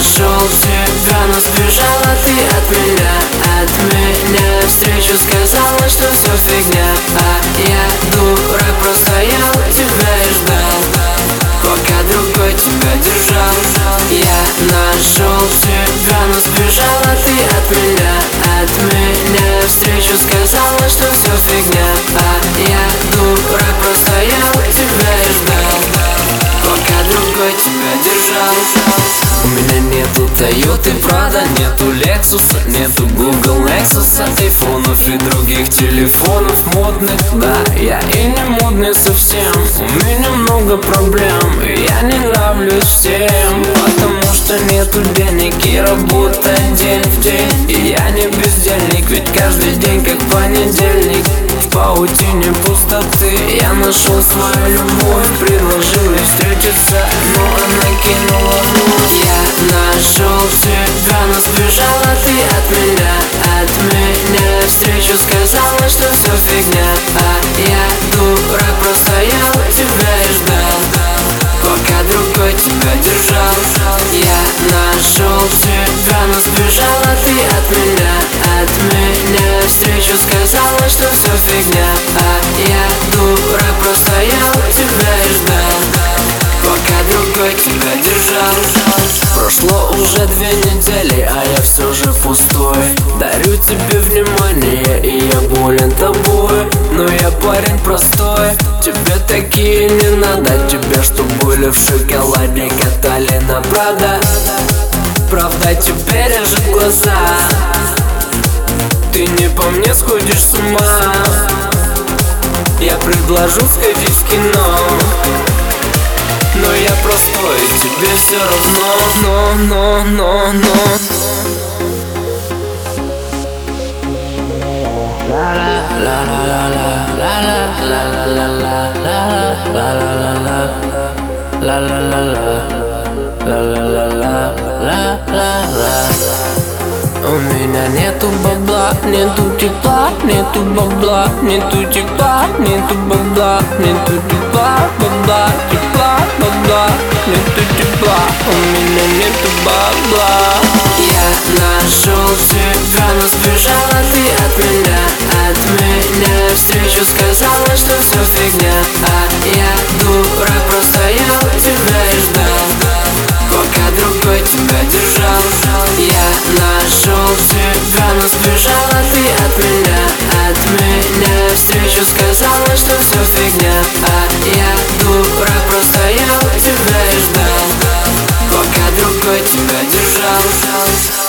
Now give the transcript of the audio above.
нашел тебя, меня нету Toyota Prada, нету Lexus Нету Google Nexus, айфонов и других телефонов модных. Да, я и не модный совсем У меня много проблем И я не нравлюсь всем Потому что нету денег и работа день в день. И я не бездельник, ведь каждый день как понедельник. В паутине пустоты я нашел свою любовь Предложил ей встретиться, но она встречу сказала, что все фигня А я дурак простоял, тебя и ждал Пока другой тебя держал Я нашел тебя, но сбежала ты от меня. От меня встречу сказала, что все фигня А я дурак простоял, тебя и ждал Пока другой тебя держал. Прошло уже две недели, а я все же пустой. Дарю тебе внимание, болен тобой Но я парень простой, тебе такие не надо Тебе, что были в шоколаде, катали на Прада. Правда тебе режет глаза. Ты не по мне сходишь с ума. Я предложу сходить в кино. Но я простой, тебе все равно Но, но, но, но у меня нету бабла, нету тепла, нету бабла, нету тепла, нету бабла, нету тепла, бабла, тепла, бабла, нету тепла, у меня нету бабла. Я нашел тебя, но что все фигня, а я дурак простоял, тебя и ждал. Пока другой тебя держал Я нашел тебя, но сбежала ты от меня. От меня встречу сказала, что все фигня. А я дурак простоял, тебя и ждал Пока другой тебя держал